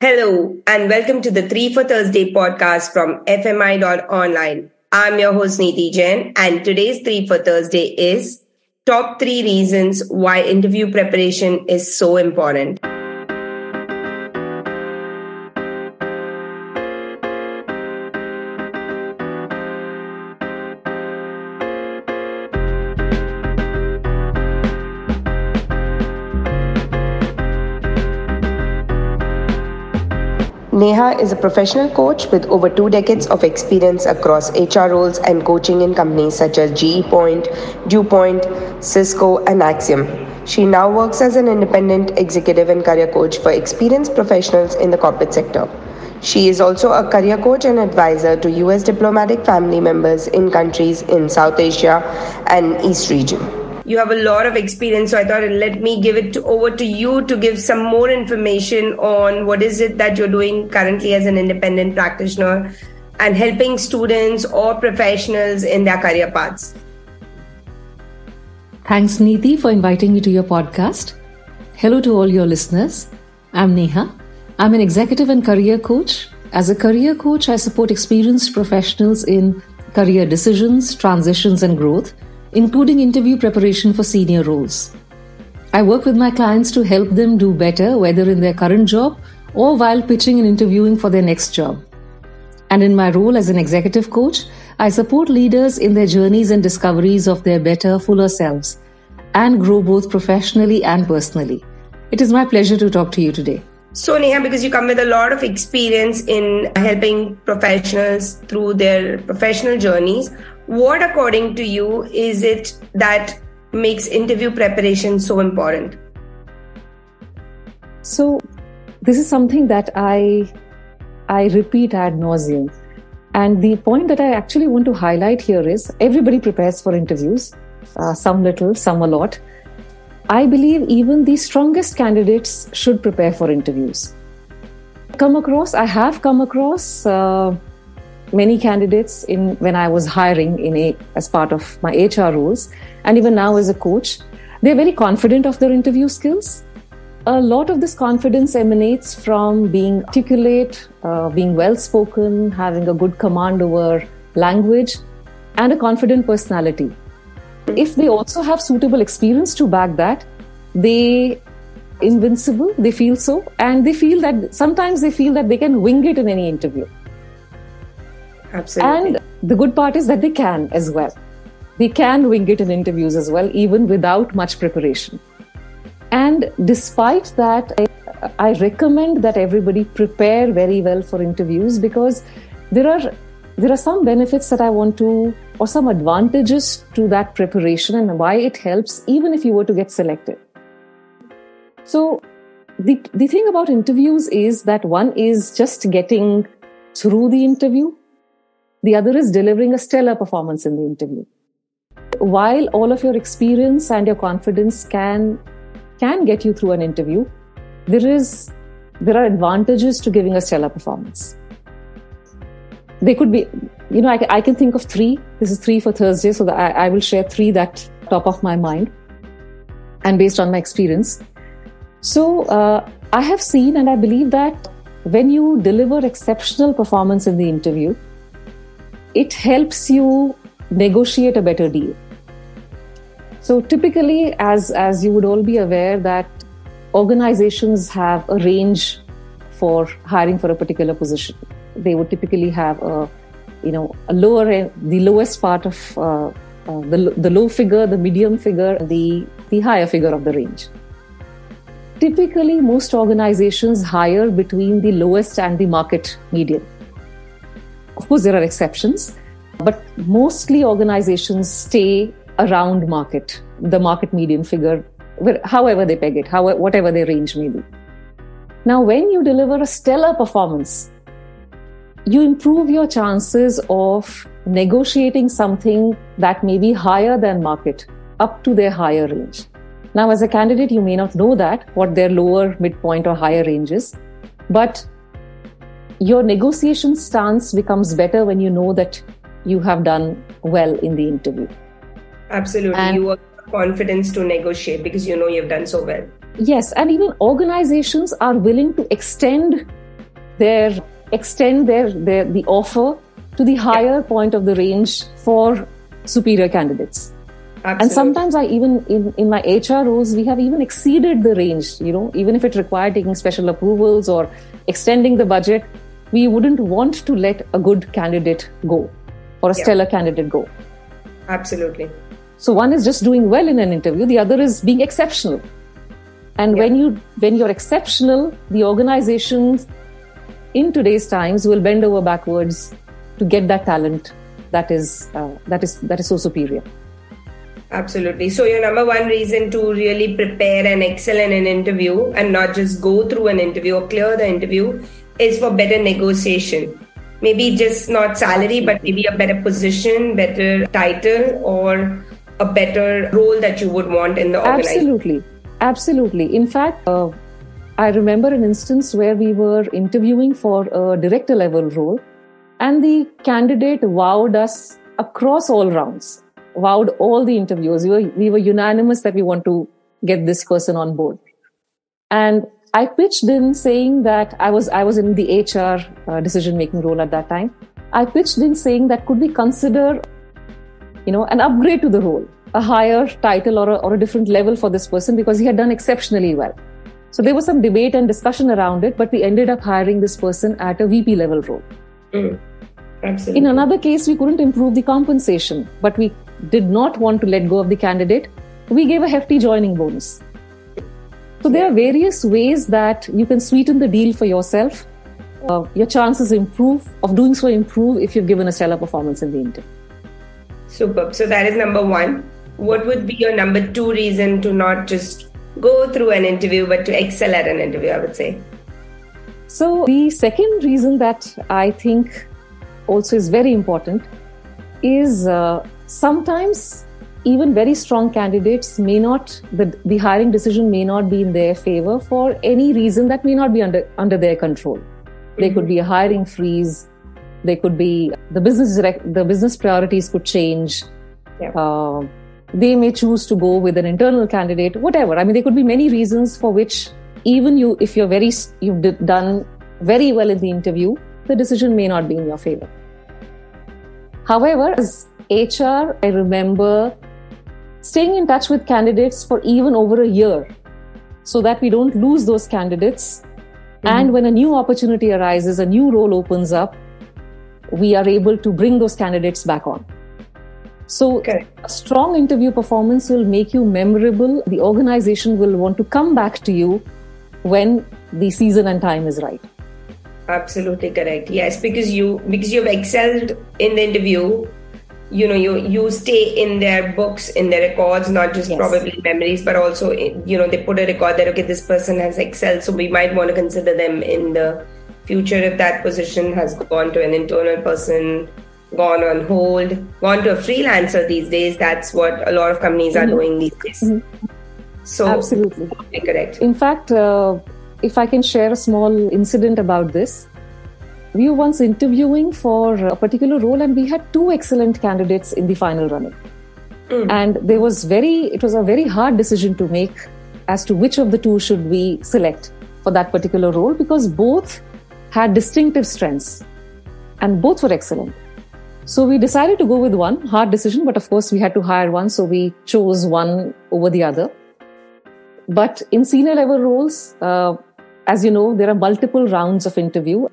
Hello, and welcome to the 3 for Thursday podcast from FMI.online. I'm your host, Neeti Jain, and today's 3 for Thursday is Top 3 Reasons Why Interview Preparation is So Important. Neha is a professional coach with over two decades of experience across HR roles and coaching in companies such as GE Point, DuPont, Cisco, and Axiom. She now works as an independent executive and career coach for experienced professionals in the corporate sector. She is also a career coach and advisor to US diplomatic family members in countries in South Asia and East region you have a lot of experience so i thought let me give it to, over to you to give some more information on what is it that you're doing currently as an independent practitioner and helping students or professionals in their career paths. Thanks neeti for inviting me to your podcast. Hello to all your listeners. I'm neha. I'm an executive and career coach. As a career coach i support experienced professionals in career decisions transitions and growth including interview preparation for senior roles. I work with my clients to help them do better, whether in their current job or while pitching and interviewing for their next job. And in my role as an executive coach, I support leaders in their journeys and discoveries of their better, fuller selves and grow both professionally and personally. It is my pleasure to talk to you today. So, Neha, because you come with a lot of experience in helping professionals through their professional journeys, what, according to you, is it that makes interview preparation so important? So, this is something that I I repeat ad nauseum. And the point that I actually want to highlight here is everybody prepares for interviews, uh, some little, some a lot. I believe even the strongest candidates should prepare for interviews. Come across, I have come across uh, many candidates in when I was hiring in a as part of my HR roles, and even now as a coach, they're very confident of their interview skills. A lot of this confidence emanates from being articulate, uh, being well spoken, having a good command over language, and a confident personality. If they also have suitable experience to back that, they invincible they feel so and they feel that sometimes they feel that they can wing it in any interview Absolutely. And the good part is that they can as well. They can wing it in interviews as well, even without much preparation. And despite that, I, I recommend that everybody prepare very well for interviews because there are there are some benefits that I want to, or some advantages to that preparation and why it helps, even if you were to get selected. So, the, the thing about interviews is that one is just getting through the interview, the other is delivering a stellar performance in the interview. While all of your experience and your confidence can can get you through an interview, there is there are advantages to giving a stellar performance. They could be, you know, I, I can think of three. This is three for Thursday, so I, I will share three that top of my mind and based on my experience. So uh, I have seen and I believe that when you deliver exceptional performance in the interview, it helps you negotiate a better deal. So typically, as, as you would all be aware, that organizations have a range for hiring for a particular position. They would typically have a, you know, a lower end, the lowest part of uh, uh, the, the low figure, the medium figure, the, the higher figure of the range. Typically, most organizations hire between the lowest and the market median. Of course, there are exceptions, but mostly organizations stay around market, the market median figure, however they peg it, however, whatever their range may be. Now, when you deliver a stellar performance, you improve your chances of negotiating something that may be higher than market up to their higher range. Now, as a candidate, you may not know that, what their lower, midpoint, or higher range is, but your negotiation stance becomes better when you know that you have done well in the interview. Absolutely. And you have confidence to negotiate because you know you've done so well. Yes. And even organizations are willing to extend their extend their, their the offer to the higher yeah. point of the range for superior candidates. Absolutely. And sometimes I even in, in my HR roles, we have even exceeded the range, you know, even if it required taking special approvals or extending the budget, we wouldn't want to let a good candidate go or a yeah. stellar candidate go. Absolutely. So one is just doing well in an interview, the other is being exceptional. And yeah. when you when you're exceptional, the organizations in today's times will bend over backwards to get that talent that is uh, that is that is so superior. Absolutely. So, your number one reason to really prepare and excel in an interview and not just go through an interview or clear the interview is for better negotiation. Maybe just not salary, but maybe a better position, better title, or a better role that you would want in the organization. Absolutely. Absolutely. In fact, uh, I remember an instance where we were interviewing for a director level role, and the candidate wowed us across all rounds wowed all the interviews. We were, we were unanimous that we want to get this person on board. And I pitched in saying that I was, I was in the HR uh, decision making role at that time. I pitched in saying that could we consider, you know, an upgrade to the role, a higher title or a, or a different level for this person because he had done exceptionally well. So there was some debate and discussion around it, but we ended up hiring this person at a VP level role. Mm, absolutely. In another case, we couldn't improve the compensation, but we did not want to let go of the candidate, we gave a hefty joining bonus. So there are various ways that you can sweeten the deal for yourself. Uh, your chances improve of doing so improve if you've given a stellar performance in the interview. Superb. So that is number one. What would be your number two reason to not just go through an interview but to excel at an interview? I would say. So the second reason that I think also is very important is uh, sometimes even very strong candidates may not the, the hiring decision may not be in their favor for any reason that may not be under under their control mm-hmm. there could be a hiring freeze there could be the business direct, the business priorities could change yeah. uh, they may choose to go with an internal candidate whatever i mean there could be many reasons for which even you if you're very you've done very well in the interview the decision may not be in your favor however as HR, I remember staying in touch with candidates for even over a year so that we don't lose those candidates. Mm-hmm. And when a new opportunity arises, a new role opens up, we are able to bring those candidates back on. So, okay. a strong interview performance will make you memorable. The organization will want to come back to you when the season and time is right. Absolutely correct. Yes, because you because you've excelled in the interview, you know you you stay in their books in their records not just yes. probably memories but also you know they put a record that okay this person has excelled so we might want to consider them in the future if that position has gone to an internal person gone on hold gone to a freelancer these days that's what a lot of companies are mm-hmm. doing these days mm-hmm. so absolutely correct in fact uh, if i can share a small incident about this we were once interviewing for a particular role? And we had two excellent candidates in the final running. Mm. and there was very it was a very hard decision to make as to which of the two should we select for that particular role because both had distinctive strengths and both were excellent. So we decided to go with one hard decision but of course we had to hire one so we chose one over the other. But in senior level roles uh, as you know there are multiple rounds of interview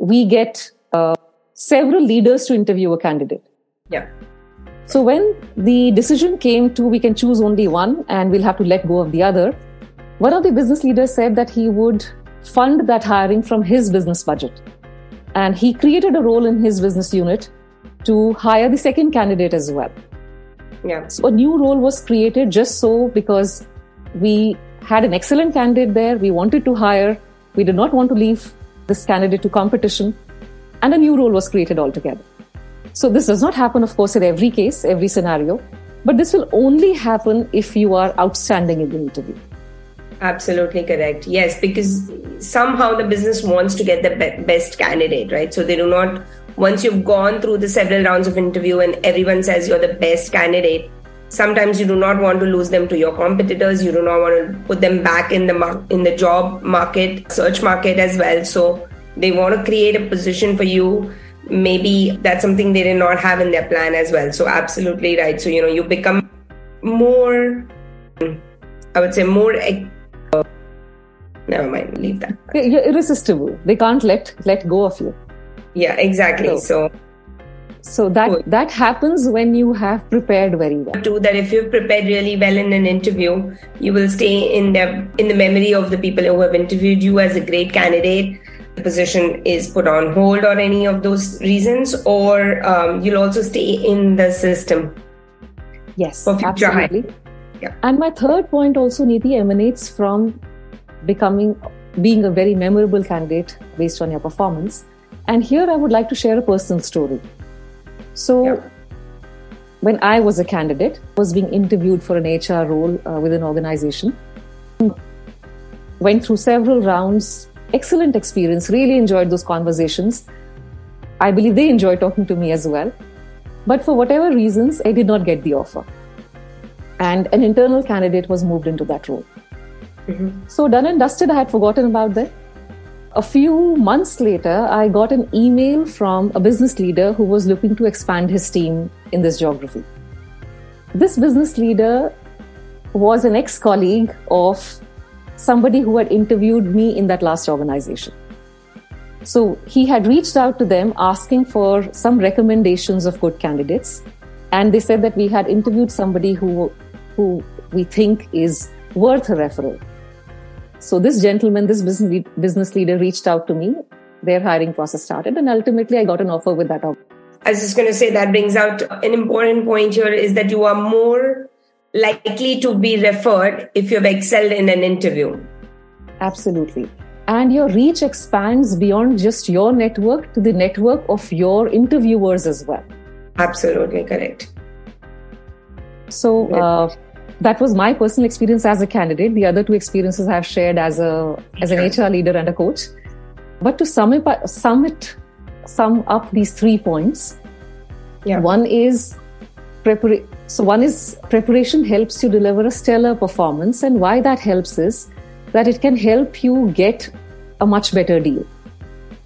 we get uh, several leaders to interview a candidate. Yeah. So when the decision came to we can choose only one and we'll have to let go of the other, one of the business leaders said that he would fund that hiring from his business budget. And he created a role in his business unit to hire the second candidate as well. Yeah. So a new role was created just so because we had an excellent candidate there. We wanted to hire. We did not want to leave this candidate to competition, and a new role was created altogether. So, this does not happen, of course, in every case, every scenario, but this will only happen if you are outstanding in the interview. Absolutely correct. Yes, because somehow the business wants to get the be- best candidate, right? So they do not, once you've gone through the several rounds of interview and everyone says you're the best candidate, sometimes you do not want to lose them to your competitors. You do not want to put them back in the mar- in the job market, search market as well. So they want to create a position for you. Maybe that's something they did not have in their plan as well. So absolutely right. So you know you become more i would say more uh, never mind leave that. You're irresistible. They can't let let go of you. Yeah exactly. So, so so that cool. that happens when you have prepared very well. Too that if you've prepared really well in an interview you will stay in the in the memory of the people who have interviewed you as a great candidate. The position is put on hold or any of those reasons or um, you'll also stay in the system yes absolutely. yeah. and my third point also neeti emanates from becoming being a very memorable candidate based on your performance. And here i would like to share a personal story so, yeah. when I was a candidate, I was being interviewed for an HR role uh, with an organization. Went through several rounds, excellent experience, really enjoyed those conversations. I believe they enjoyed talking to me as well. But for whatever reasons, I did not get the offer. And an internal candidate was moved into that role. Mm-hmm. So, done and dusted, I had forgotten about that. A few months later, I got an email from a business leader who was looking to expand his team in this geography. This business leader was an ex colleague of somebody who had interviewed me in that last organization. So he had reached out to them asking for some recommendations of good candidates. And they said that we had interviewed somebody who, who we think is worth a referral. So this gentleman, this business business leader reached out to me. Their hiring process started, and ultimately I got an offer with that. I was just going to say that brings out an important point here is that you are more likely to be referred if you've excelled in an interview. Absolutely. And your reach expands beyond just your network to the network of your interviewers as well. Absolutely correct. So, uh, that was my personal experience as a candidate. The other two experiences I've shared as a as an HR leader and a coach. But to sum it, sum it, sum up these three points. Yeah. One is preparation. So one is preparation helps you deliver a stellar performance, and why that helps is that it can help you get a much better deal.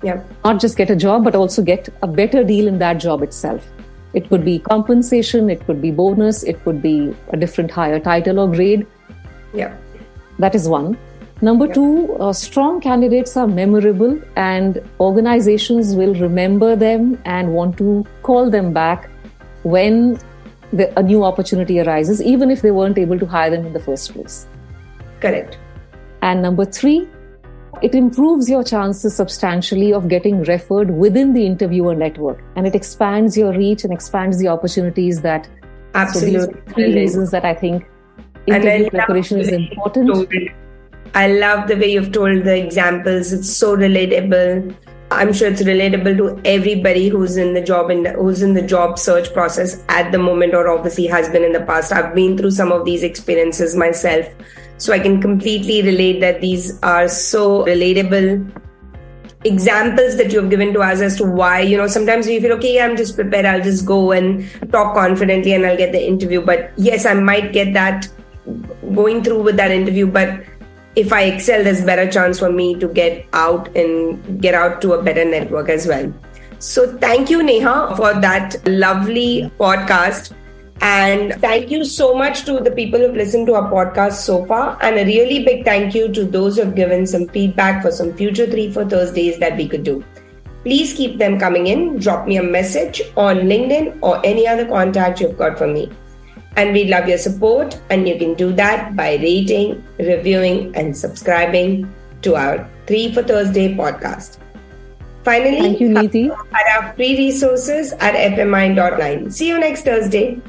Yeah. Not just get a job, but also get a better deal in that job itself. It could be compensation, it could be bonus, it could be a different higher title or grade. Yeah. That is one. Number two, uh, strong candidates are memorable and organizations will remember them and want to call them back when the, a new opportunity arises, even if they weren't able to hire them in the first place. Correct. And number three, it improves your chances substantially of getting referred within the interviewer network and it expands your reach and expands the opportunities that absolutely so three reasons that i think interview preparation is important. i love the way you've told the examples. It's so relatable. I'm sure it's relatable to everybody who's in the job and who's in the job search process at the moment or obviously has been in the past. I've been through some of these experiences myself so I can completely relate that these are so relatable examples that you've given to us as to why, you know, sometimes we feel, okay, I'm just prepared, I'll just go and talk confidently and I'll get the interview. But yes, I might get that going through with that interview, but if I excel, there's better chance for me to get out and get out to a better network as well. So thank you, Neha, for that lovely podcast. And thank you so much to the people who've listened to our podcast so far. And a really big thank you to those who've given some feedback for some future 3 for Thursdays that we could do. Please keep them coming in. Drop me a message on LinkedIn or any other contact you've got for me. And we love your support. And you can do that by rating, reviewing, and subscribing to our 3 for Thursday podcast. Finally, thank you, Neeti. At our free resources at fmi.line. See you next Thursday.